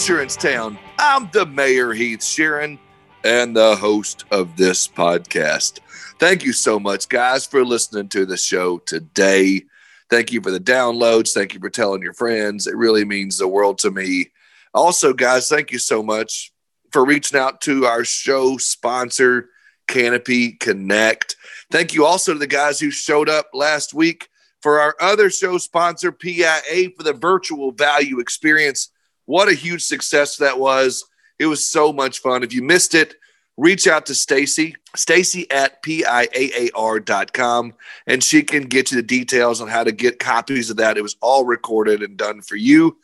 Insurance Town. I'm the mayor, Heath Sheeran, and the host of this podcast. Thank you so much, guys, for listening to the show today. Thank you for the downloads. Thank you for telling your friends. It really means the world to me. Also, guys, thank you so much for reaching out to our show sponsor, Canopy Connect. Thank you also to the guys who showed up last week for our other show sponsor, PIA, for the virtual value experience. What a huge success that was. It was so much fun. If you missed it, reach out to Stacy, Stacy at PIAAR.com, and she can get you the details on how to get copies of that. It was all recorded and done for you.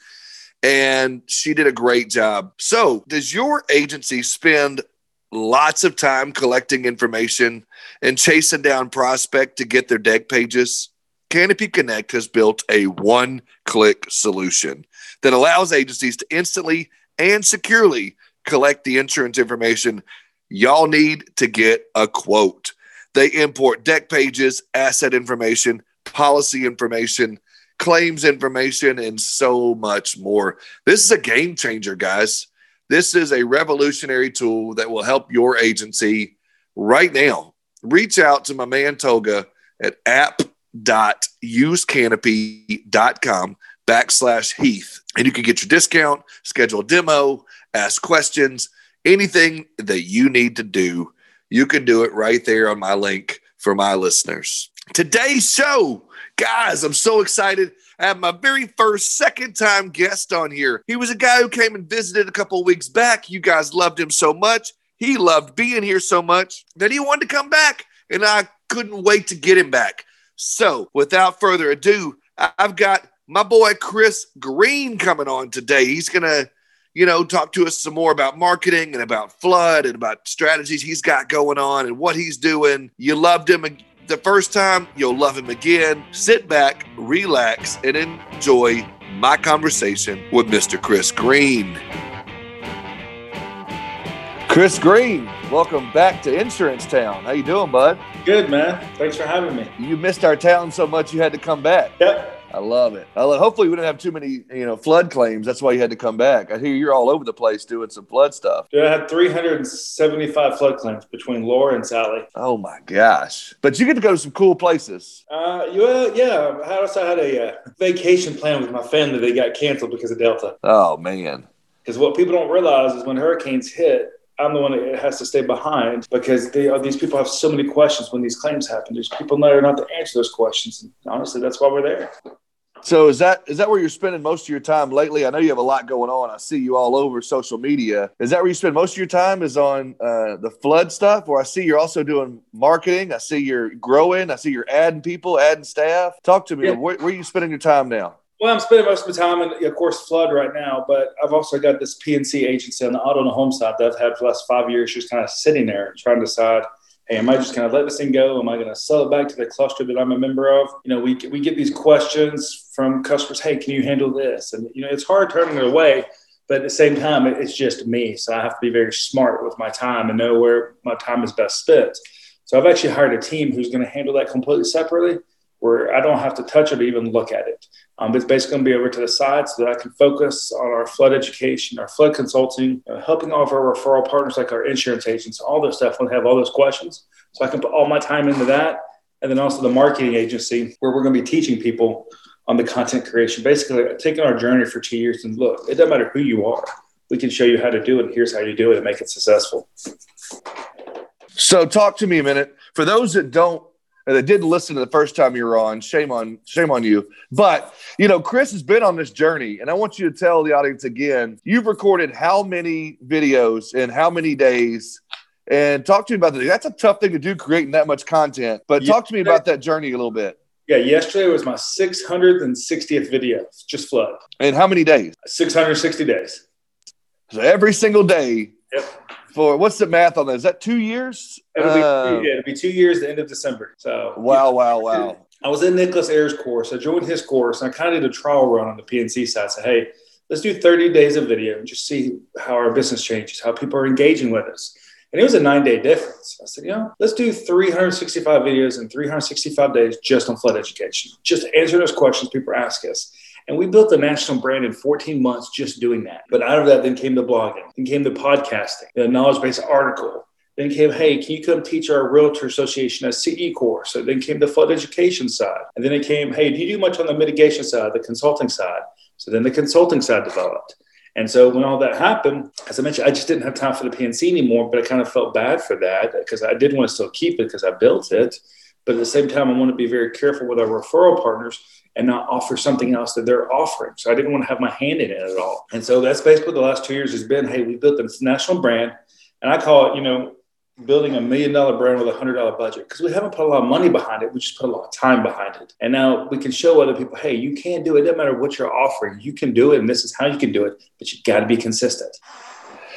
And she did a great job. So, does your agency spend lots of time collecting information and chasing down prospect to get their dec pages? Canopy Connect has built a one click solution that allows agencies to instantly and securely collect the insurance information y'all need to get a quote. They import dec pages, asset information, policy information, claims information, and so much more. This is a game changer, guys. This is a revolutionary tool that will help your agency right now. Reach out to my man Toga at app.usecanopy.com backslash Heath, and you can get your discount, schedule a demo, ask questions, anything that you need to do. You can do it right there on my link for my listeners. Today's show, guys, I'm so excited. I have my very first second time guest on here. He was a guy who came and visited a couple weeks back. You guys loved him so much. He loved being here so much that he wanted to come back, and I couldn't wait to get him back. So, without further ado, I've got my boy Chris Green coming on today. He's going to, you know, talk to us some more about marketing and about flood and about strategies he's got going on and what he's doing. You loved him the first time, you'll love him again. Sit back, relax, and enjoy my conversation with Mr. Chris Green. Chris Green, welcome back to Insurance Town. How you doing, bud? Good, man. Thanks for having me. You missed our town so much you had to come back. Yep. I love it. I love, hopefully, we didn't have too many, you know, flood claims. That's why you had to come back. I hear you're all over the place doing some flood stuff. Dude, I had 375 flood claims between Laura and Sally. Oh my gosh! But you get to go to some cool places. Uh, well, yeah. I also had a uh, vacation plan with my family They got canceled because of Delta. Oh man! Because what people don't realize is when hurricanes hit, I'm the one that has to stay behind because they, these people have so many questions when these claims happen. There's people that are not to answer those questions. And honestly, that's why we're there. So is that is that where you're spending most of your time lately? I know you have a lot going on. I see you all over social media. Is that where you spend most of your time? Is on uh, the flood stuff? Or I see you're also doing marketing. I see you're growing. I see you're adding people, adding staff. Talk to me. Yeah. Where, where, are you spending your time now? Well, I'm spending most of my time in, of course, flood right now. But I've also got this PNC agency on the auto and the home side that I've had for the last five years, just kind of sitting there trying to decide hey, am I just going to let this thing go? Am I going to sell it back to the cluster that I'm a member of? You know, we, we get these questions from customers, hey, can you handle this? And, you know, it's hard turning it away, but at the same time, it's just me. So I have to be very smart with my time and know where my time is best spent. So I've actually hired a team who's going to handle that completely separately where I don't have to touch it or even look at it. Um, it's basically going to be over to the side so that I can focus on our flood education, our flood consulting, uh, helping all of our referral partners like our insurance agents, all this stuff when they have all those questions. So I can put all my time into that. And then also the marketing agency where we're going to be teaching people on the content creation, basically taking our journey for two years and look, it doesn't matter who you are. We can show you how to do it. Here's how you do it and make it successful. So talk to me a minute. For those that don't that didn't listen to the first time you were on, shame on shame on you. But you know, Chris has been on this journey, and I want you to tell the audience again. You've recorded how many videos in how many days? And talk to me about that. That's a tough thing to do, creating that much content. But talk to me about that journey a little bit. Yeah, yesterday was my 660th video, just flood. And how many days? 660 days. So every single day. Yep for what's the math on that? Is that two years? It'll be, uh, yeah, it'll be two years the end of December. So wow, wow, wow. I was in Nicholas Ayers' course. I joined his course and I kind of did a trial run on the PNC side. So hey, let's do 30 days of video and just see how our business changes, how people are engaging with us. And it was a nine day difference. I said, you know, let's do 365 videos in 365 days just on flood education, just answer those questions people ask us. And we built a national brand in 14 months just doing that. But out of that, then came the blogging, then came the podcasting, the knowledge based article. Then came, hey, can you come teach our realtor association a CE course? So then came the flood education side. And then it came, hey, do you do much on the mitigation side, the consulting side? So then the consulting side developed. And so when all that happened, as I mentioned, I just didn't have time for the PNC anymore, but I kind of felt bad for that because I did want to still keep it because I built it. But at the same time, I want to be very careful with our referral partners and not offer something else that they're offering. So I didn't want to have my hand in it at all. And so that's basically the last two years has been, hey, we built this national brand. And I call it, you know, building a million dollar brand with a hundred dollar budget because we haven't put a lot of money behind it. We just put a lot of time behind it. And now we can show other people, hey, you can do it. It doesn't matter what you're offering. You can do it. And this is how you can do it, but you got to be consistent.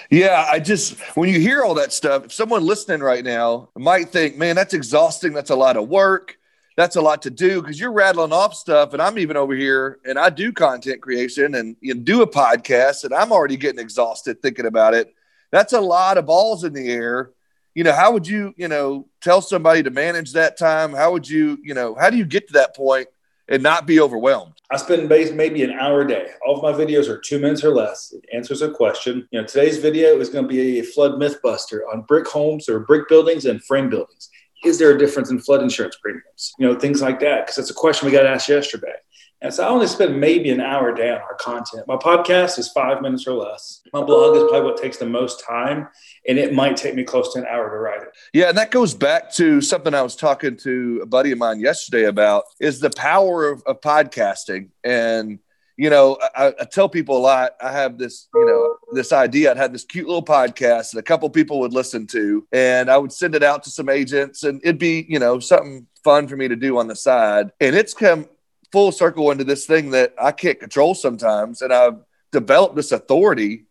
Yeah, I just when you hear all that stuff, if someone listening right now might think, man, that's exhausting. That's a lot of work. That's a lot to do because you're rattling off stuff, and I'm even over here and I do content creation and you know, do a podcast, and I'm already getting exhausted thinking about it. That's a lot of balls in the air. You know, how would you, you know, tell somebody to manage that time? How would you, you know, how do you get to that point and not be overwhelmed? I spend maybe an hour a day. All of my videos are two minutes or less. It answers a question. You know, today's video is going to be a flood myth buster on brick homes or brick buildings and frame buildings. Is there a difference in flood insurance premiums? You know, things like that, because that's a question we got asked yesterday. And so I only spend maybe an hour a day on our content. My podcast is five minutes or less. My blog is probably what takes the most time, and it might take me close to an hour to write it. Yeah, and that goes back to something I was talking to a buddy of mine yesterday about is the power of, of podcasting. And you know, I, I, tell people a lot. I have this, you know, this idea. I'd have this cute little podcast that a couple people would listen to, and I would send it out to some agents, and it'd be, you know, something fun for me to do on the side. And it's come full circle into this thing that I can't control sometimes. And I've developed this authority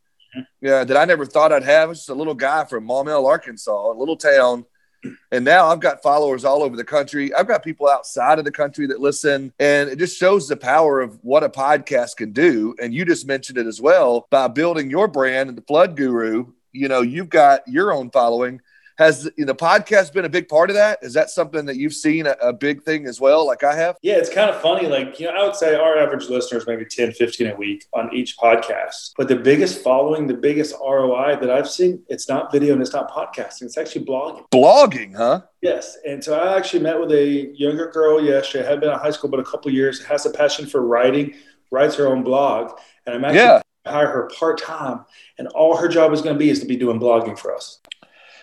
yeah, that I never thought I'd have. It's just a little guy from Maumelle, Arkansas, a little town. And now I've got followers all over the country. I've got people outside of the country that listen. And it just shows the power of what a podcast can do. And you just mentioned it as well by building your brand and the Flood Guru. You know, you've got your own following has the podcast been a big part of that? Is that something that you've seen a, a, big thing as well, like I have? Yeah, it's kind of funny. Like, you know, I would say our average listeners maybe 10, 15 a week on each podcast. But the biggest following, the biggest ROI that I've seen, it's not video and it's not podcasting. It's actually blogging. Blogging, huh? Yes. And so I actually met with a younger girl yesterday, had been in high school, but a couple years, has a passion for writing, writes her own blog. And I'm actually yeah. hire her part time. And all her job is going to be is to be doing blogging for us.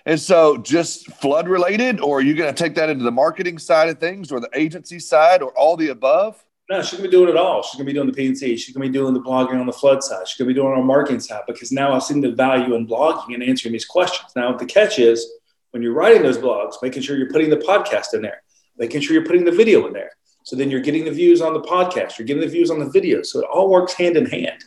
And so, just flood related, or are you going to take that into the marketing side of things, or the agency side, or all the above? No, she's gonna be doing it all. She's gonna be doing the PNC. She's gonna be doing the blogging on the flood side. She's gonna be doing our marketing side because now I've seen the value in blogging and answering these questions. Now the catch is when you're writing those blogs, making sure you're putting the podcast in there, making sure you're putting the video in there. So then you're getting the views on the podcast, you're getting the views on the video. So it all works hand in hand.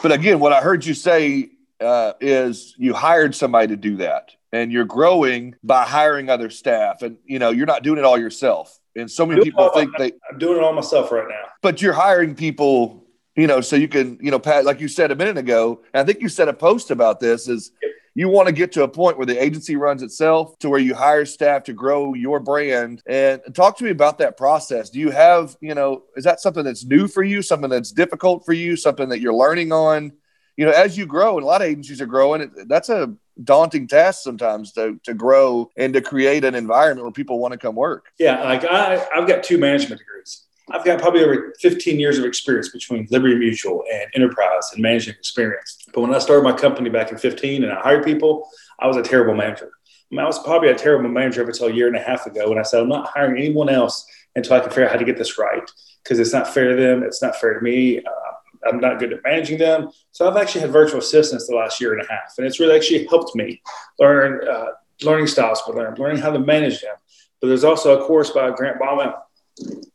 But again, what I heard you say uh, is you hired somebody to do that and you're growing by hiring other staff and you know you're not doing it all yourself. And so many people think my, they i'm doing it all myself right now. But you're hiring people you know so you can you know pat like you said a minute ago i think you said a post about this is you want to get to a point where the agency runs itself to where you hire staff to grow your brand. And talk to me about that process. Do you have you know is that something that's new for you something that's difficult for you something that you're learning on you know, as you grow, and a lot of agencies are growing, that's a daunting task sometimes to, to grow and to create an environment where people want to come work. Yeah, like I, I've got two management degrees. I've got probably over 15 years of experience between Liberty Mutual and Enterprise and managing experience. But when I started my company back in 15 and I hired people, I was a terrible manager. I, mean, I was probably a terrible manager up until a year and a half ago when I said, I'm not hiring anyone else until I can figure out how to get this right because it's not fair to them. It's not fair to me. Uh, I'm not good at managing them. So I've actually had virtual assistants the last year and a half, and it's really actually helped me learn uh, learning styles for them, learning how to manage them. But there's also a course by Grant Botma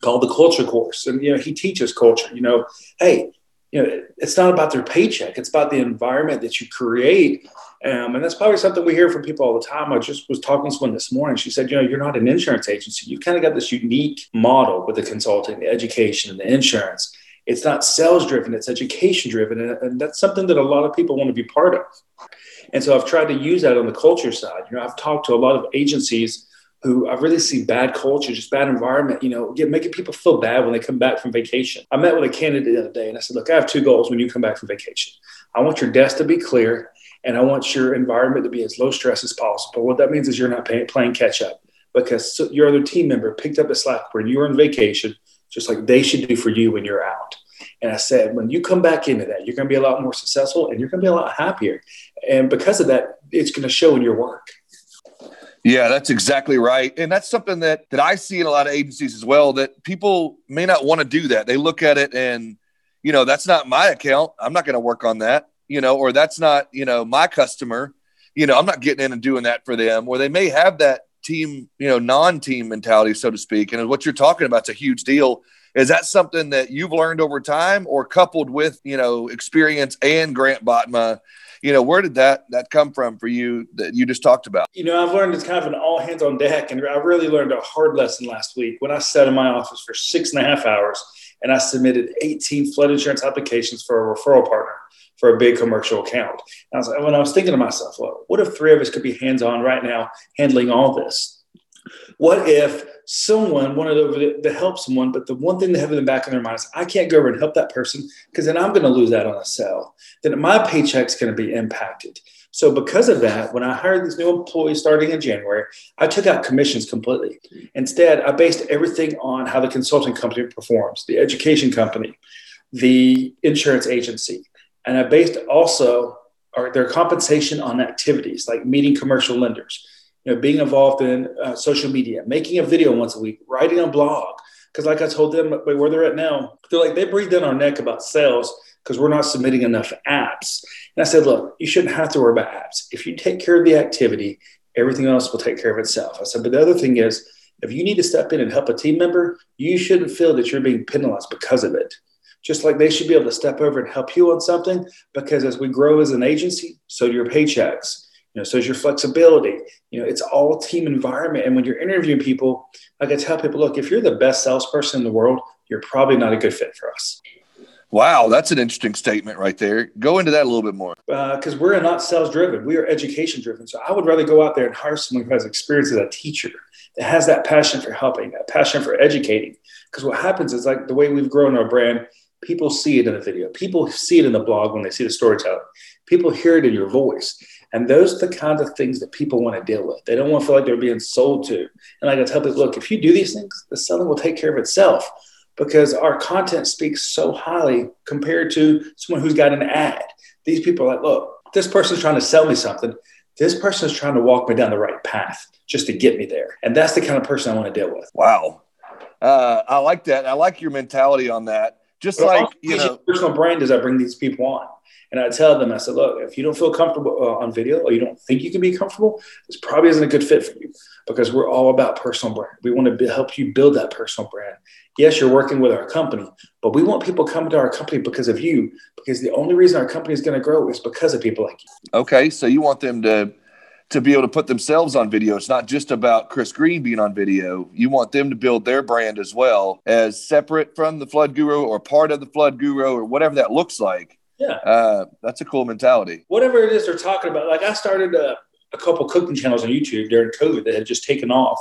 called the Culture Course, and you know he teaches culture. You know, hey, you know it's not about their paycheck; it's about the environment that you create. Um, and that's probably something we hear from people all the time. I just was talking to someone this morning. She said, you know, you're not an insurance agency. You've kind of got this unique model with the consulting, the education, and the insurance it's not sales driven, it's education driven. And, and that's something that a lot of people want to be part of. And so I've tried to use that on the culture side. You know, I've talked to a lot of agencies who I've really see bad culture, just bad environment, you know, get, making people feel bad when they come back from vacation. I met with a candidate the other day and I said, look, I have two goals when you come back from vacation. I want your desk to be clear and I want your environment to be as low stress as possible. What that means is you're not pay, playing catch up because your other team member picked up the slack when you were on vacation, just like they should do for you when you're out. And I said, when you come back into that, you're going to be a lot more successful and you're going to be a lot happier. And because of that, it's going to show in your work. Yeah, that's exactly right. And that's something that that I see in a lot of agencies as well that people may not want to do that. They look at it and you know, that's not my account. I'm not going to work on that, you know, or that's not, you know, my customer. You know, I'm not getting in and doing that for them. Or they may have that team, you know, non-team mentality, so to speak. And what you're talking about is a huge deal. Is that something that you've learned over time or coupled with, you know, experience and Grant Botma you know, where did that that come from for you that you just talked about? You know, I've learned it's kind of an all hands on deck, and I really learned a hard lesson last week when I sat in my office for six and a half hours and I submitted 18 flood insurance applications for a referral partner for a big commercial account. And I was when I was thinking to myself, well, what if three of us could be hands on right now handling all this? What if someone wanted to, to, help someone, but the one thing they have in the back of their mind is, I can't go over and help that person because then I'm going to lose out on a sale. Then my paycheck's going to be impacted. So because of that, when I hired these new employees starting in January, I took out commissions completely. Instead, I based everything on how the consulting company performs, the education company, the insurance agency, and I based also their compensation on activities like meeting commercial lenders you know, being involved in uh, social media, making a video once a week, writing a blog. Because, like I told them, where they're at now, they're like, they breathe in our neck about sales because we're not submitting enough apps. And I said, look, you shouldn't have to worry about apps. If you take care of the activity, everything else will take care of itself. I said, but the other thing is, if you need to step in and help a team member, you shouldn't feel that you're being penalized because of it. Just like they should be able to step over and help you on something, because as we grow as an agency, so do your paychecks you know, so is your flexibility. You know, it's all team environment. And when you're interviewing people, like I tell people, look, if you're the best salesperson in the world, you're probably not a good fit for us. Wow, that's an interesting statement right there. Go into that a little bit more. Because uh, we're not sales driven, we are education driven. So I would rather go out there and hire someone who has experience as a teacher, that has that passion for helping, that passion for educating. Because what happens is like the way we've grown our brand, people see it in the video, people see it in the blog when they see the storytelling, people hear it in your voice. And those are the kinds of things that people want to deal with. They don't want to feel like they're being sold to. And like I tell people, look, if you do these things, the selling will take care of itself because our content speaks so highly compared to someone who's got an ad. These people are like, look, this person's trying to sell me something. This person is trying to walk me down the right path just to get me there. And that's the kind of person I want to deal with. Wow. Uh, I like that. I like your mentality on that. Just but like, you know, personal brand as I bring these people on. And I tell them, I said, look, if you don't feel comfortable uh, on video or you don't think you can be comfortable, this probably isn't a good fit for you because we're all about personal brand. We want to be, help you build that personal brand. Yes, you're working with our company, but we want people coming to our company because of you, because the only reason our company is going to grow is because of people like you. Okay. So you want them to, to be able to put themselves on video. It's not just about Chris Green being on video. You want them to build their brand as well as separate from the Flood Guru or part of the Flood Guru or whatever that looks like yeah. Uh, that's a cool mentality. Whatever it is they're talking about. Like I started a, a couple cooking channels on YouTube during COVID that had just taken off.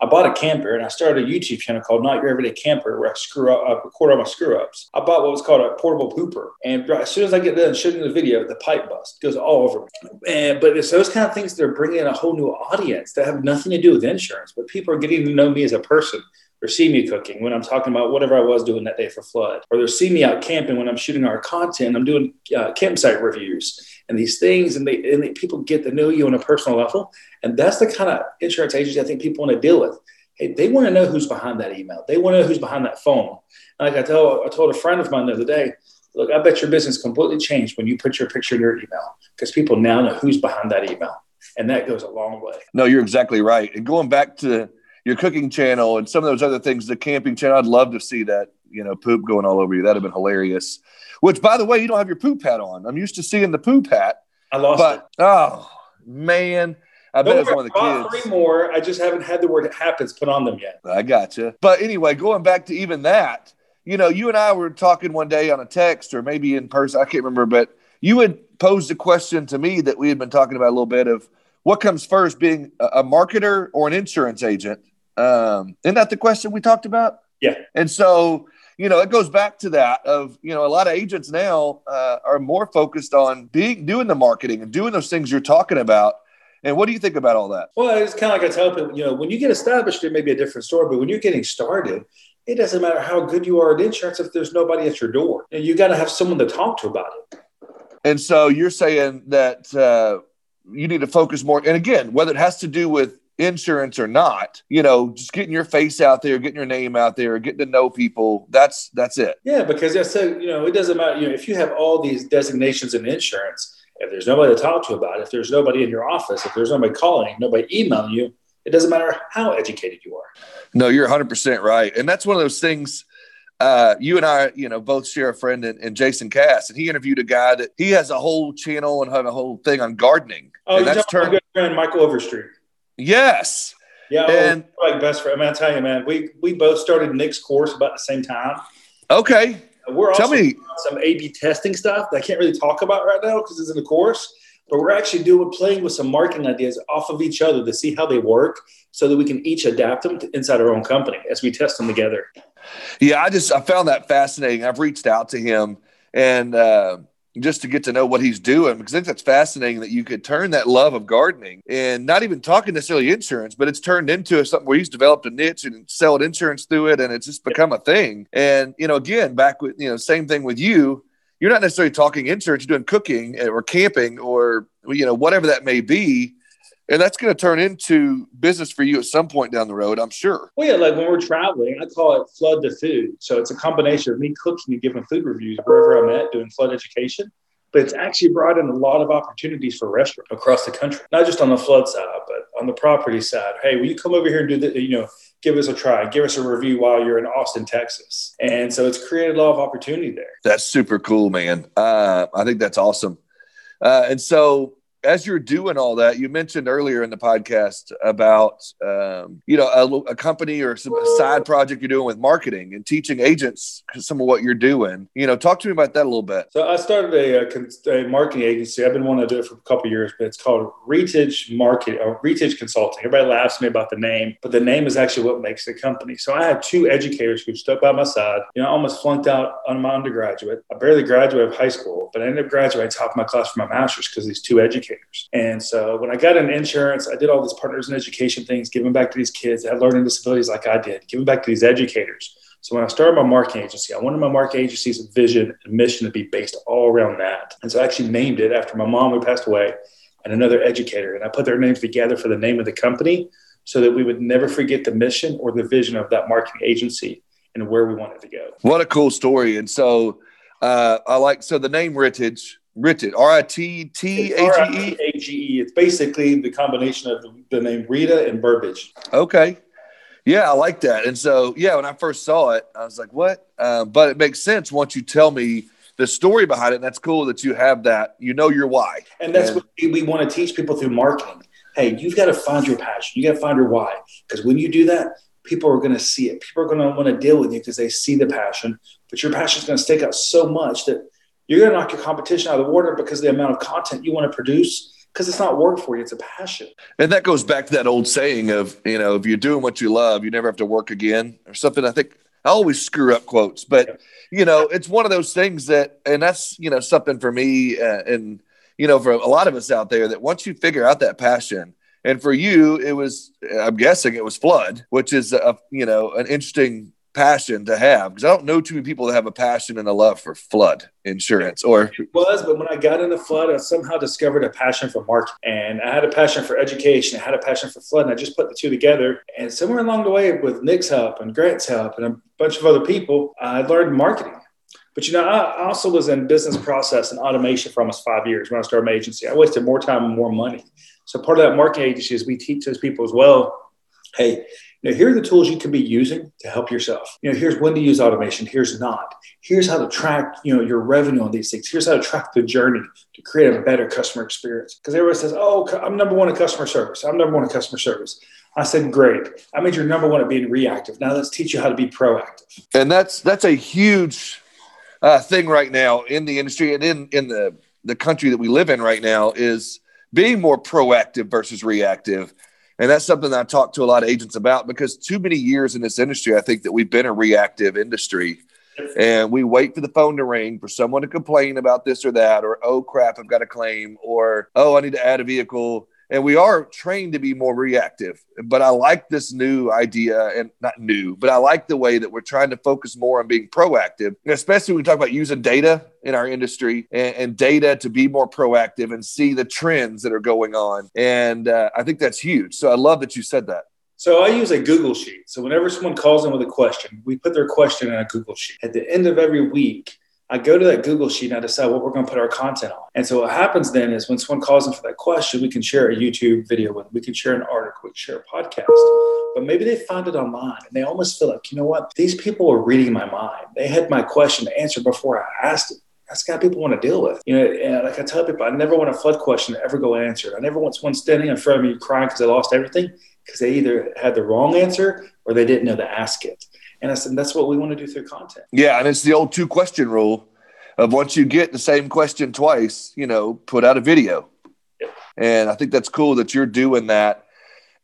I bought a camper and I started a YouTube channel called Not Your Everyday Camper where I screw up, I record all my screw ups. I bought what was called a portable pooper. And as soon as I get done shooting the video, the pipe bust goes all over me. And, but it's those kind of things that are bringing in a whole new audience that have nothing to do with insurance, but people are getting to know me as a person or see me cooking when I'm talking about whatever I was doing that day for flood, or they'll see me out camping when I'm shooting our content. I'm doing uh, campsite reviews and these things, and they and they, people get to know you on a personal level, and that's the kind of insurance agency I think people want to deal with. Hey, they want to know who's behind that email. They want to know who's behind that phone. like I told I told a friend of mine the other day, look, I bet your business completely changed when you put your picture in your email because people now know who's behind that email, and that goes a long way. No, you're exactly right. And going back to your cooking channel and some of those other things, the camping channel. I'd love to see that, you know, poop going all over you. That'd have been hilarious. Which, by the way, you don't have your poop hat on. I'm used to seeing the poop hat. I lost but, it. Oh man. I bet it's one of the kids. Three more. I just haven't had the word happens put on them yet. I gotcha. But anyway, going back to even that, you know, you and I were talking one day on a text or maybe in person. I can't remember, but you had posed a question to me that we had been talking about a little bit of what comes first, being a, marketer or an insurance agent? Um, isn't that the question we talked about? Yeah. And so, you know, it goes back to that of, you know, a lot of agents now uh, are more focused on being doing the marketing and doing those things you're talking about. And what do you think about all that? Well, it's kind of like I tell people, you know, when you get established, it may be a different story, but when you're getting started, it doesn't matter how good you are at insurance if there's nobody at your door. You, you got to have someone to talk to about it. And so you're saying that uh, you need to focus more. And again, whether it has to do with insurance or not, you know, just getting your face out there, getting your name out there, getting to know people. That's that's it. Yeah, because I said, you know, it doesn't matter. You know, if you have all these designations in insurance, if there's nobody to talk to about it, if there's nobody in your office, if there's nobody calling, nobody emailing you, it doesn't matter how educated you are. No, you're 100% right. And that's one of those things. Uh, you and I, you know, both share a friend and, in, Jason Cass, and he interviewed a guy that he has a whole channel and had a whole thing on gardening. Oh, and that's turned good friend Michael Overstreet. Yes. Yeah, and like best friend. I mean, I tell you, man, we we both started Nick's course about the same time. Okay. We're also Tell me some A/B testing stuff that I can't really talk about right now because it's in the course. But we're actually doing playing with some marketing ideas off of each other to see how they work, so that we can each adapt them to inside our own company as we test them together. Yeah, I just I found that fascinating. I've reached out to him and uh, just to get to know what he's doing because I think that's fascinating that you could turn that love of gardening and not even talking necessarily insurance, but it's turned into something where he's developed a niche and sold insurance through it, and it's just become a thing. And you know, again, back with you know, same thing with you. You're not necessarily talking insurance; you're doing cooking eh, or camping or you know whatever that may be. And that's going to turn into business for you at some point down the road, I'm sure. Well, yeah, like when we're traveling, I call it flood to food. So it's a combination of me cooking and giving food reviews wherever I'm at, doing flood education. But it's actually brought in a lot of opportunities for restaurants across the country, not just on the flood side, but on the property side. Hey, will you come over here and do the, you know, give us a try, give us a review while you're in Austin, Texas. And so it's created a lot of opportunity there. That's super cool, man. Uh, I think that's awesome. Uh, and so as you're doing all that, you mentioned earlier in the podcast about um, you know a, a, company or some side project you're doing with marketing and teaching agents some of what you're doing. You know, talk to me about that a little bit. So I started a, a marketing agency. I've been wanting to do it for a couple years, but it's called Rittage Market or Rittage Consulting. Everybody laughs at me about the name, but the name is actually what makes the company. So I had two educators who stuck by my side. You know, I almost flunked out on my undergraduate. I barely graduated high school, but I ended up graduating top of my class for my master's because these two educators educators. And so when I got in insurance, I did all these partners in education things, giving back to these kids that had learning disabilities like I did, giving back to these educators. So when I started my marketing agency, I wanted my marketing agency's vision and mission to be based all around that. And so I actually named it after my mom who passed away and another educator. And I put their names together for the name of the company so that we would never forget the mission or the vision of that marketing agency and where we wanted to go. What a cool story. And so uh, I like, so the name Rittage Rittage, R I T T A G E. A G E. It's basically the combination of the, name Rita and Burbage. Okay. Yeah, I like that. And so, yeah, when I first saw it, I was like, what? Uh, but it makes sense once you tell me the story behind it. And that's cool that you have that. You know your why. And that's and, what we, we want to teach people through marketing. Hey, you've got to find your passion. You got to find your why. Because when you do that, people are going to see it. People are going to want to deal with you because they see the passion. But your passion is going to stick out so much that you're going to knock your competition out of the water because the amount of content you want to produce because it's not work for you it's a passion. And that goes back to that old saying of you know if you're doing what you love you never have to work again or something. I think i always screw up quotes but you know it's one of those things that and that's you know something for me uh, and you know for a lot of us out there that once you figure out that passion and for you it was i'm guessing it was flood which is a you know an interesting passion to have because I don't know too many people that have a passion and a love for flood insurance or it was but when I got into flood I somehow discovered a passion for marketing and I had a passion for education I had a passion for flood and I just put the two together and somewhere along the way with Nick's help and Grant's help and a bunch of other people I learned marketing. But you know I also was in business process and automation for almost five years when I started my agency. I wasted more time and more money. So part of that marketing agency is we teach those people as well hey know, here are the tools you can be using to help yourself. You know, here's when to use automation. Here's not. Here's how to track, you know, your revenue on these things. Here's how to track the journey to create a better customer experience. Because everybody says, "Oh, I'm number one in customer service. I'm number one in customer service." I said, "Great. I mean, you're number one at being reactive. Now let's teach you how to be proactive." And that's that's a huge uh, thing right now in the industry and in in the the country that we live in right now is being more proactive versus reactive. And that's something that I talk to a lot of agents about because too many years in this industry, I think that we've been a reactive industry. And we wait for the phone to ring for someone to complain about this or that, or oh crap, I've got a claim, or oh, I need to add a vehicle and we are trained to be more reactive but i like this new idea and not new but i like the way that we're trying to focus more on being proactive especially when we talk about using data in our industry and, and data to be more proactive and see the trends that are going on and uh, i think that's huge so i love that you said that so I use a Google Sheet. So whenever someone calls in with a question, we put their question in a Google Sheet. At the end of every week, I go to that Google sheet and I decide what we're going to put our content on. And so what happens then is when someone calls in for that question, we can share a YouTube video with them. We can share an article, we can share a podcast. But maybe they found it online and they almost feel like, you know what? These people are reading my mind. They had my question answered before I asked it. That's of people want to deal with. You know, and like I tell people, I never want a flood question to ever go answered. I never want someone standing in front of me crying because they lost everything because they either had the wrong answer or they didn't know to ask it. And I said, that's what we want to do through content. Yeah. And it's the old two question rule of once you get the same question twice, you know, put out a video. Yep. And I think that's cool that you're doing that.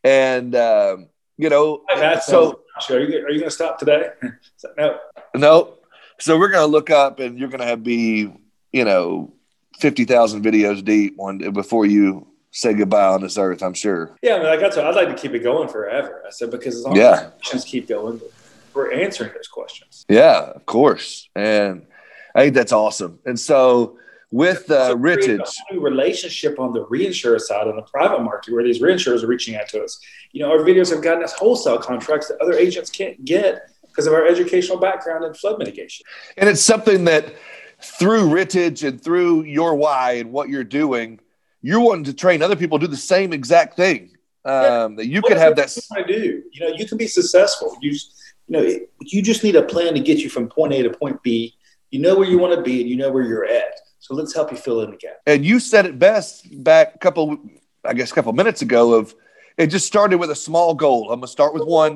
And, um, you know, so are you, are you going to stop today? no. No. So we're going to look up and you're going to have be, you know, 50,000 videos deep one before you say goodbye on this earth, I'm sure. Yeah, I mean, I got to, I'd like to keep it going forever. I said, because as long yeah. as keep going, we're answering those questions. Yeah, of course. And I think that's awesome. And so with uh, Rittage, relationship on the reinsurer side on the private market where these reinsurers are reaching out to us. You know, our videos have gotten us wholesale contracts that other agents can't get because of our educational background in flood mitigation. And it's something that through Rittage and through your why and what you're doing, you're wanting to train other people to do the same exact thing. Um, that you what could have that. I do. You know, you can be successful. You, just, you know, you just need a plan to get you from point A to point B you know where you want to be and you know where you're at. So let's help you fill in the gap. And you said it best back a couple, I guess, a couple minutes ago. Of it just started with a small goal. I'm gonna start with one,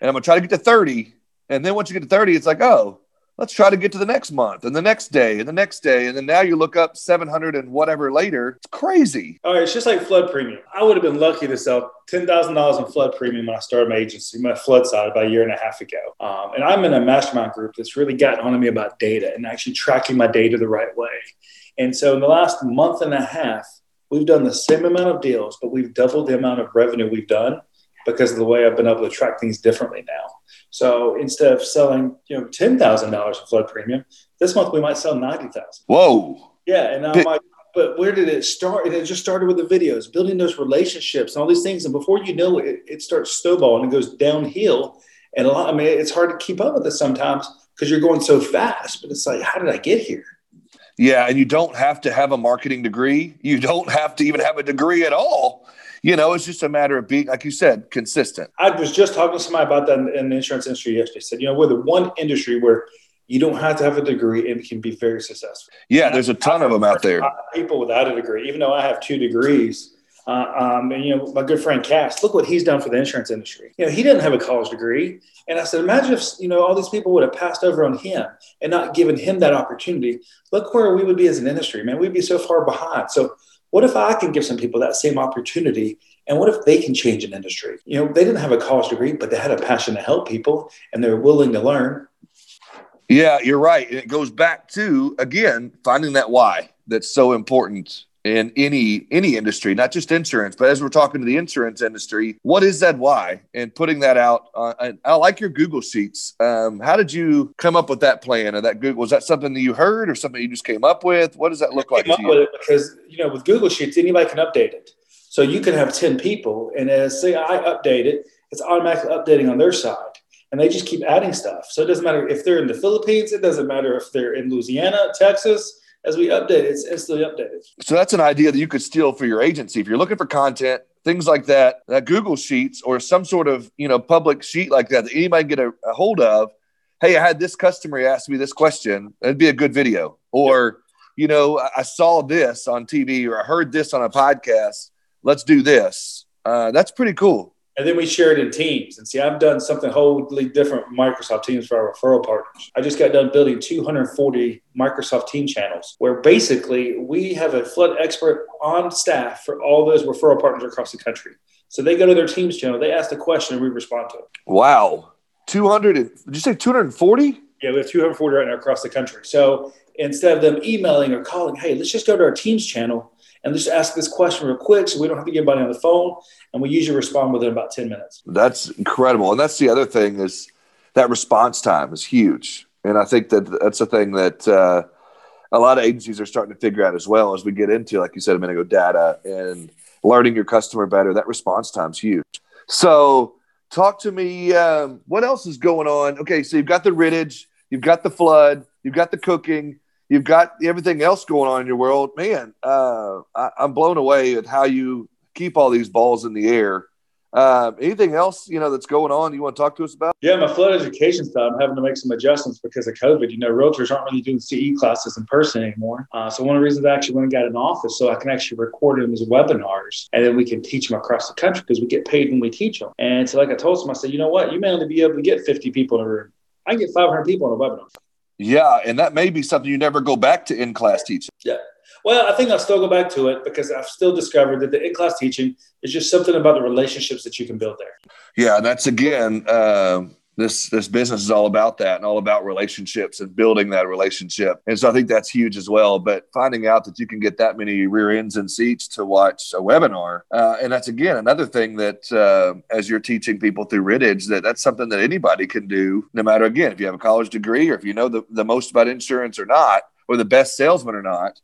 and I'm gonna try to get to 30. And then once you get to 30, it's like, oh, let's try to get to the next month and the next day and the next day. And then now you look up 700 and whatever later. It's crazy. All right. It's just like flood premium. I would have been lucky to sell $10,000 in flood premium when I started my agency, my flood side about a year and a half ago. Um, and I'm in a mastermind group that's really gotten on to me about data and actually tracking my data the right way. And so in the last month and a half, we've done the same amount of deals, but we've doubled the amount of revenue we've done because of the way I've been able to track things differently now. So instead of selling, you know, ten thousand dollars of flood premium, this month we might sell ninety thousand. Whoa! Yeah, and I'm like, but where did it start? It just started with the videos, building those relationships and all these things, and before you know it, it starts snowballing and it goes downhill. And a lot, I mean, it's hard to keep up with it sometimes because you're going so fast. But it's like, how did I get here? Yeah, and you don't have to have a marketing degree. You don't have to even have a degree at all you know, it's just a matter of being, like you said, consistent. I was just talking to somebody about that in the insurance industry yesterday. Said, you know, we're the one industry where you don't have to have a degree and can be very successful. Yeah, there's a ton of them out there. People without a degree, even though I have two degrees. Uh, um, and you know, my good friend Cass, look what he's done for the insurance industry. You know, he didn't have a college degree, and I said, imagine if you know all these people would have passed over on him and not given him that opportunity. Look where we would be as an industry, man. We'd be so far behind. So what if I can give some people that same opportunity? And what if they can change an industry? You know, they didn't have a college degree, but they had a passion to help people and they're willing to learn. Yeah, you're right. And it goes back to, again, finding that why that's so important in any any industry, not just insurance, but as we're talking to the insurance industry, what is that why? And putting that out. Uh, I like your Google Sheets. Um, how did you come up with that plan or that Google? Was that something that you heard or something you just came up with? What does that look like? because you know with Google Sheets, anybody can update it. So you can have ten people, and as say I update it, it's automatically updating on their side and they just keep adding stuff. So it doesn't matter if they're in the Philippines, it doesn't matter if they're in Louisiana, Texas, as we update, it's instantly updated. So that's an idea that you could steal for your agency. If you're looking for content, things like that, that Google Sheets or some sort of you know public sheet like that that anybody can get a, a hold of. Hey, I had this customer ask me this question. It'd be a good video. Or, you know, I saw this on TV or I heard this on a podcast. Let's do this. Uh, that's pretty cool. And then we share it in teams. And see, I've done something wholly different with Microsoft Teams for our referral partners. I just got done building 240 Microsoft Team channels where basically we have a flood expert on staff for all those referral partners across the country. So they go to their Teams channel, they ask the question, and we respond to it. Wow. 200, did you say 240? Yeah, we have 240 right now across the country. So instead of them emailing or calling, hey, let's just go to our Teams channel and just ask this question real quick so we don't have to get anybody on the phone. And we usually respond within about 10 minutes. That's incredible. And that's the other thing is that response time is huge. And I think that that's a thing that uh, a lot of agencies are starting to figure out as well as we get into, like you said a minute ago, data and learning your customer better. That response time is huge. So, talk to me. Um, what else is going on? Okay, so you've got the Rittage, you've got the flood, you've got the cooking, you've got everything else going on in your world, man. Uh, I, am blown away at how you keep all these balls in the air. Uh, anything else you know that's going on you want to talk to us about? Yeah, my flood education stuff. I'm having to make some adjustments because of COVID. You know, realtors aren't really doing CE classes in person anymore. Uh, so one of the reasons I actually went and got an office so I can actually record them as webinars and then we can teach them across the country because we get paid when we teach them. And so, like I told them, I said, you know what, you may only be able to get 50 people in a room. I can get 500 people on a webinar. Yeah, and that may be something you never go back to in class teaching. Yeah. Well, I think I'll still go back to it because I've still discovered that the in class teaching is just something about the relationships that you can build there. Yeah, that's again, uh, this this business is all about that and all about relationships and building that relationship. And so I think that's huge as well. But finding out that you can get that many rear ends and seats to watch a webinar, uh, and that's again another thing that uh, as you're teaching people through Rittage, that that's something that anybody can do, no matter again if you have a college degree or if you know the, the most about insurance or not, or the best salesman or not.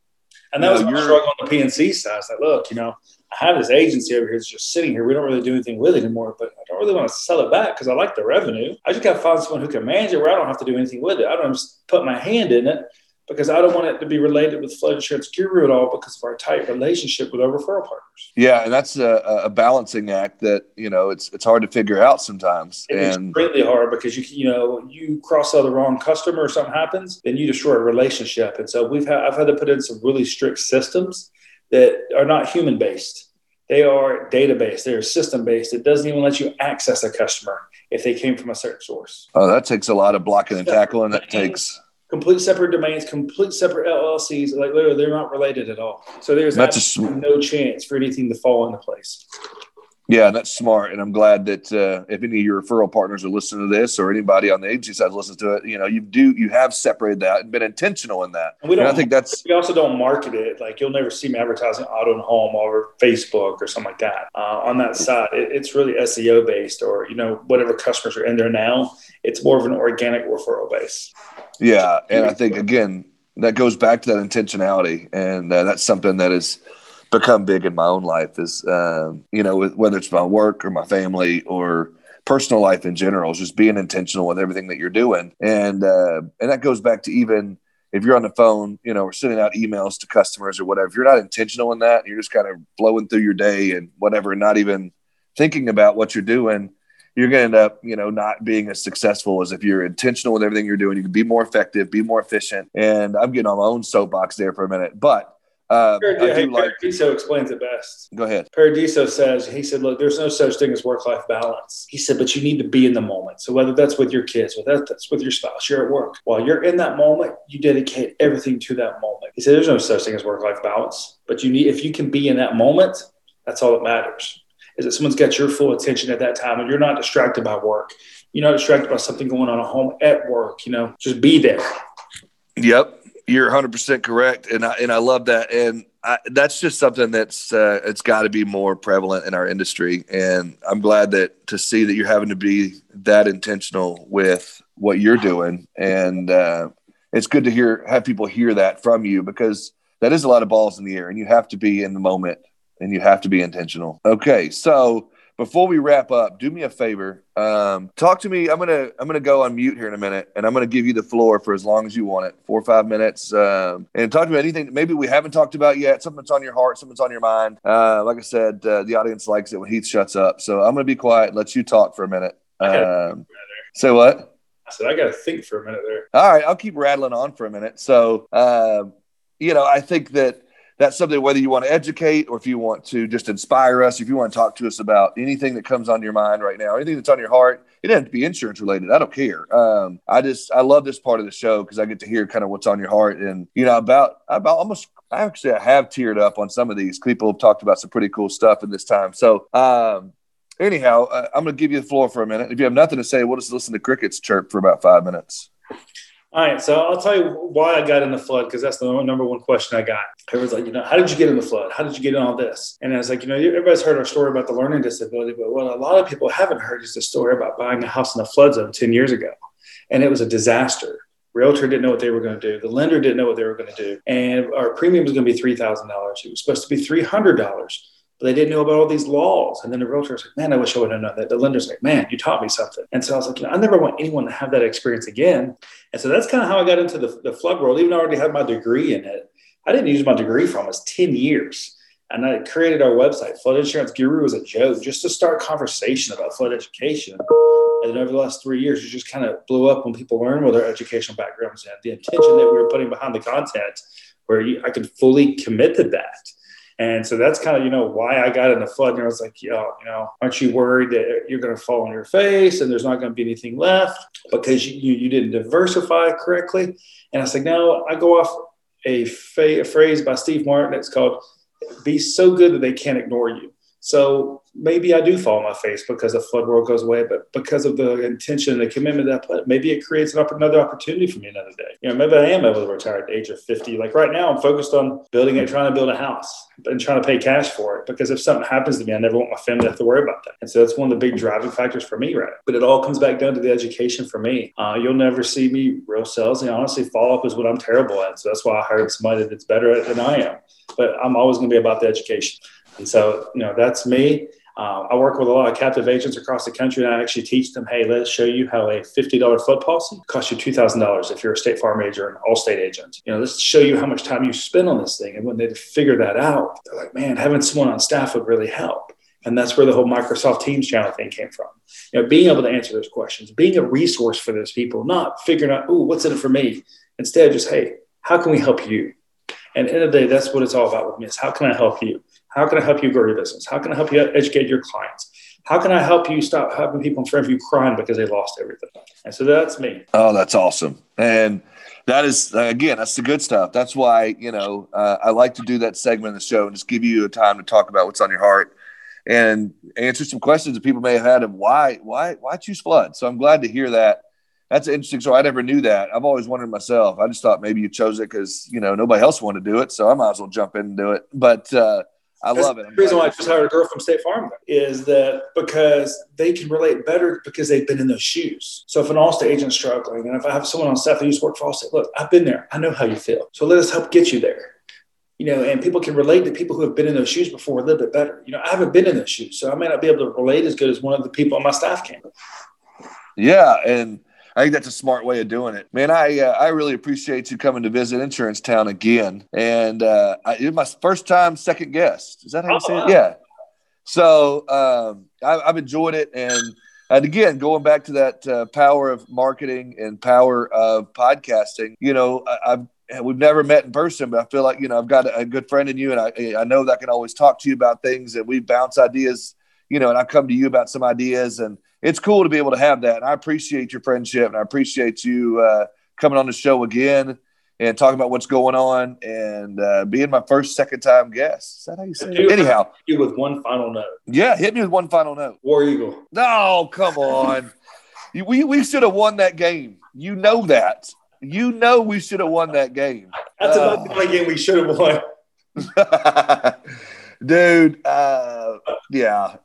And that was my struggle on the PNC side. I was like, look, you know, I have this agency over here that's just sitting here. We don't really do anything with it anymore, but I don't really want to sell it back because I like the revenue. I just got to find someone who can manage it where I don't have to do anything with it. I don't just put my hand in it because I don't want it to be related with Flood Insurance Guru at all because of our tight relationship with our referral partners. Yeah, and that's a, a balancing act that you know it's it's hard to figure out sometimes. It's and really hard because you you know you cross sell the wrong customer or something happens, then you destroy a relationship. And so we've had I've had to put in some really strict systems that are not human based. They are database. They're system based. It doesn't even let you access a customer if they came from a certain source. Oh, that takes a lot of blocking and tackling. That takes complete separate domains, complete separate LLCs. Like literally, they're not related at all. So there's That's a, no chance for anything to fall into place. Yeah, that's smart, and I'm glad that uh, if any of your referral partners are listening to this, or anybody on the agency side listens to it, you know, you do you have separated that and been intentional in that. And we don't. And I think that's. We also don't market it like you'll never see me advertising auto and home over Facebook or something like that. Uh, on that side, it, it's really SEO based, or you know, whatever customers are in there now. It's more of an organic referral base. Yeah, and I think again that goes back to that intentionality, and uh, that's something that is become big in my own life is um, you know whether it's my work or my family or personal life in general is just being intentional with everything that you're doing and uh, and that goes back to even if you're on the phone you know or sending out emails to customers or whatever if you're not intentional in that you're just kind of flowing through your day and whatever not even thinking about what you're doing you're going to end up, you know, not being as successful as if you're intentional with everything you're doing. You can be more effective, be more efficient. And I'm getting on my own soapbox there for a minute, but uh, Paradiso, hey, like, Paradiso explains it best. Go ahead. Paradiso says, he said, look, there's no such thing as work life balance. He said, but you need to be in the moment. So whether that's with your kids, whether that's with your spouse, you're at work. While you're in that moment, you dedicate everything to that moment. He said, there's no such thing as work life balance, but you need, if you can be in that moment, that's all that matters. Is that someone's got your full attention at that time and you're not distracted by work. You're not distracted by something going on at home at work, you know, just be there. Yep you're 100% correct and I, and I love that and I, that's just something that's uh, it's got to be more prevalent in our industry and I'm glad that to see that you're having to be that intentional with what you're doing and uh, it's good to hear have people hear that from you because that is a lot of balls in the air and you have to be in the moment and you have to be intentional. Okay so before we wrap up, do me a favor. Um, talk to me. I'm gonna I'm gonna go on mute here in a minute, and I'm gonna give you the floor for as long as you want it, four or five minutes, um, and talk to me about anything maybe we haven't talked about yet. Something that's on your heart, something that's on your mind. Uh, like I said, uh, the audience likes it when Heath shuts up, so I'm gonna be quiet. Let you talk for a minute. Um, say what? I said I got to think for a minute there. All right, I'll keep rattling on for a minute. So, uh, you know, I think that that's something whether you want to educate or if you want to just inspire us, if you want to talk to us about anything that comes on your mind right now, anything that's on your heart, it doesn't have to be insurance related. I don't care. Um, I just I love this part of the show because I get to hear kind of what's on your heart and you know about about almost actually I have teared up on some of these. People have talked about some pretty cool stuff in this time. So um, anyhow, uh, I'm going to give you the floor for a minute. If you have nothing to say, we'll just listen to crickets chirp for about five minutes. All right, so I'll tell you why I got in the flood because that's the number one question I got. Everyone's like, you know, how did you get in the flood? How did you get in all this? And I was like, you know, everybody's heard our story about the learning disability, but what a lot of people haven't heard is the story about buying a house in the flood zone 10 years ago. And it was a disaster. Realtor didn't know what they were going to do. The lender didn't know what they were going to do. And our premium was going to be $3,000. It was supposed to be $300 but they didn't know about all these laws. And then the realtor was like, man, I wish I would have known that. The lender's like, man, you taught me something. And so I was like, you know, I never want anyone to have that experience again. And so that's kind of how I got into the, the flood world. Even though I already had my degree in it, I didn't use my degree for almost 10 years. And I created our website, Flood Insurance Guru was a joke, just to start conversation about flood education. And then over the last three years, it just kind of blew up when people learned what their educational backgrounds and the intention that we were putting behind the content, where you, I could fully commit to that. And so that's kind of, you know, why I got in the flood. And I was like, yo, you know, aren't you worried that you're going to fall on your face and there's not going to be anything left because you, you, didn't diversify correctly? And I was like, no, I go off a, fa- a phrase by Steve Martin. It's called, be so good that they can't ignore you. So maybe I do fall on my face because the flood world goes away, but because of the intention and the commitment that I put, maybe it creates an, another opportunity for me another day. You know, maybe I am able to retire at the age of 50. Like right now, I'm focused on building it, trying to build a house and trying to pay cash for it because if something happens to me, I never want my family to have to worry about that. And so that's one of the big driving factors for me, right? But it all comes back down to the education for me. Uh, you'll never see me real sales. And honestly, follow up is what I'm terrible at. So that's why I hired somebody that's better at it than I am. But I'm always going to be about the education. And so, you know, that's me. Uh, I work with a lot of captive agents across the country, and I actually teach them, hey, let's show you how a $50 flood policy costs you $2,000 if you're a State Farm agent or an Allstate agent. You know, let's show you how much time you spend on this thing. And when they figure that out, they're like, man, having someone on staff would really help. And that's where the whole Microsoft Teams channel thing came from. You know, being able to answer those questions, being a resource for those people, not figuring out, oh, what's in it for me? Instead, just, hey, how can we help you? And at the end of the day, that's what it's all about with me is how can I help you? How can I help you grow your business? How can I help you educate your clients? How can I help you stop having people in front of you crying because they lost everything? And so that's me. Oh, that's awesome. And that is again, that's the good stuff. That's why you know uh, I like to do that segment of the show and just give you a time to talk about what's on your heart and answer some questions that people may have had of why why why choose flood. So I'm glad to hear that. That's interesting. So I never knew that. I've always wondered myself. I just thought maybe you chose it because you know nobody else wanted to do it, so I might as well jump in and do it. But uh, I That's love it. The reason why I just hired a girl from State Farm is that because they can relate better because they've been in those shoes. So if an Allstate agent's struggling, and if I have someone on staff that used to work for Allstate, look, I've been there. I know how you feel. So let us help get you there. You know, and people can relate to people who have been in those shoes before a little bit better. You know, I haven't been in those shoes, so I may not be able to relate as good as one of the people on my staff can. Yeah, and I think that's a smart way of doing it, man. I uh, I really appreciate you coming to visit Insurance Town again, and uh, I, it was my first time second guest. Is that how you oh, say wow. it? Yeah. So um, I, have enjoyed it, and and again, going back to that uh, power of marketing and power of podcasting, you know, I, I've we've never met in person, but I feel like you know I've got a good friend in you, and I I know that I can always talk to you about things, and we bounce ideas, you know, and I come to you about some ideas, and it's cool to be able to have that. And I appreciate your friendship and I appreciate you uh, coming on the show again and talking about what's going on and uh, being my first second time guest. Is that how you say it? Anyhow, you with one final note. Yeah, hit me with one final note. War Eagle. No, come on. we we should have won that game. You know that. You know we should have won that game. That's uh, about the only game we should have won. Dude, uh, yeah,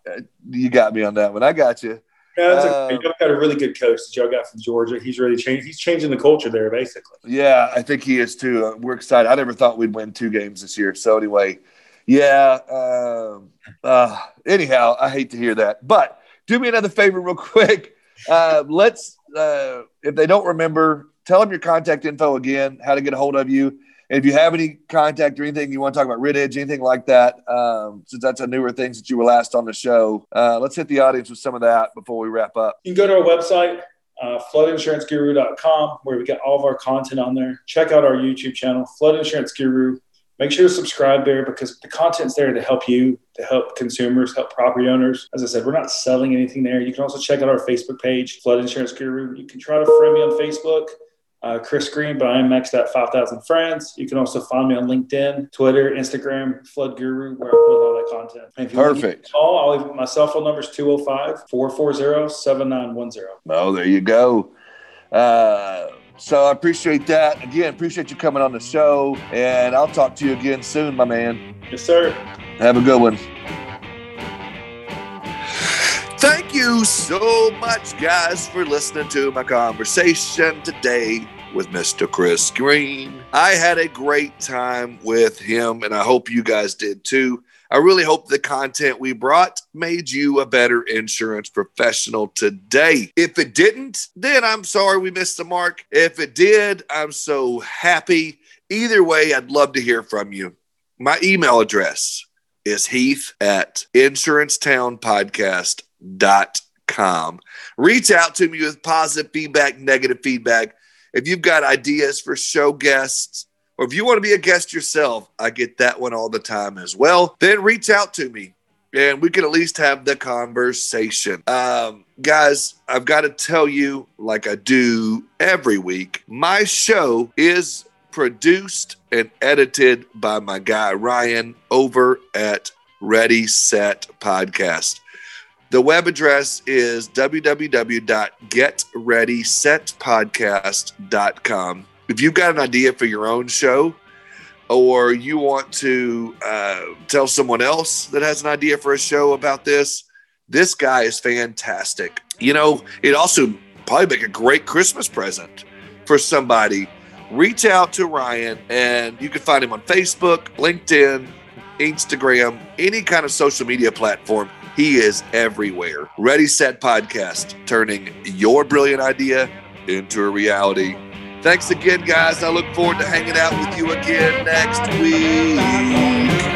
you got me on that one. I got you. Yeah, that's uh, y'all got a really good coach that y'all got from Georgia. He's really changed. He's changing the culture there, basically. Yeah, I think he is too. Uh, we're excited. I never thought we'd win two games this year. So anyway, yeah. Um, uh, anyhow, I hate to hear that, but do me another favor, real quick. Uh, let's, uh, if they don't remember, tell them your contact info again, how to get a hold of you, if you have any contact or anything you want to talk about Rittage, anything like that, um, since that's a newer thing since you were last on the show, uh, let's hit the audience with some of that before we wrap up. You can go to our website, uh, floodinsuranceguru.com, where we got all of our content on there. Check out our YouTube channel, Flood Insurance Guru. make sure to subscribe there because the content's there to help you, to help consumers, help property owners. As I said, we're not selling anything there. You can also check out our Facebook page, Flood Insurance Guru. You can try to friend me on Facebook uh, Chris Green, but I am maxed at 5,000 friends. You can also find me on LinkedIn, Twitter, Instagram, Flood Guru, where I put all that content. And if you Perfect. call, I'll leave my cell phone number is 205 440 7910. Oh, there you go. Uh, so I appreciate that. Again, appreciate you coming on the show. And I'll talk to you again soon, my man. Yes, sir. Have a good one. You so much, guys, for listening to my conversation today with Mr. Chris Green. I had a great time with him, and I hope you guys did too. I really hope the content we brought made you a better insurance professional today. If it didn't, then I'm sorry we missed the mark. If it did, I'm so happy. Either way, I'd love to hear from you. My email address is heath at insurancetownpodcast.com. Reach out to me with positive feedback, negative feedback. If you've got ideas for show guests, or if you want to be a guest yourself, I get that one all the time as well. Then reach out to me and we can at least have the conversation. Um, guys, I've got to tell you, like I do every week, my show is produced and edited by my guy Ryan over at Ready Set Podcast. The web address is www.getreadysetpodcast.com. If you've got an idea for your own show, or you want to uh, tell someone else that has an idea for a show about this, this guy is fantastic. You know, it also probably make a great Christmas present for somebody. Reach out to Ryan, and you can find him on Facebook, LinkedIn, Instagram, any kind of social media platform. He is everywhere. Ready, Set Podcast, turning your brilliant idea into a reality. Thanks again, guys. I look forward to hanging out with you again next week.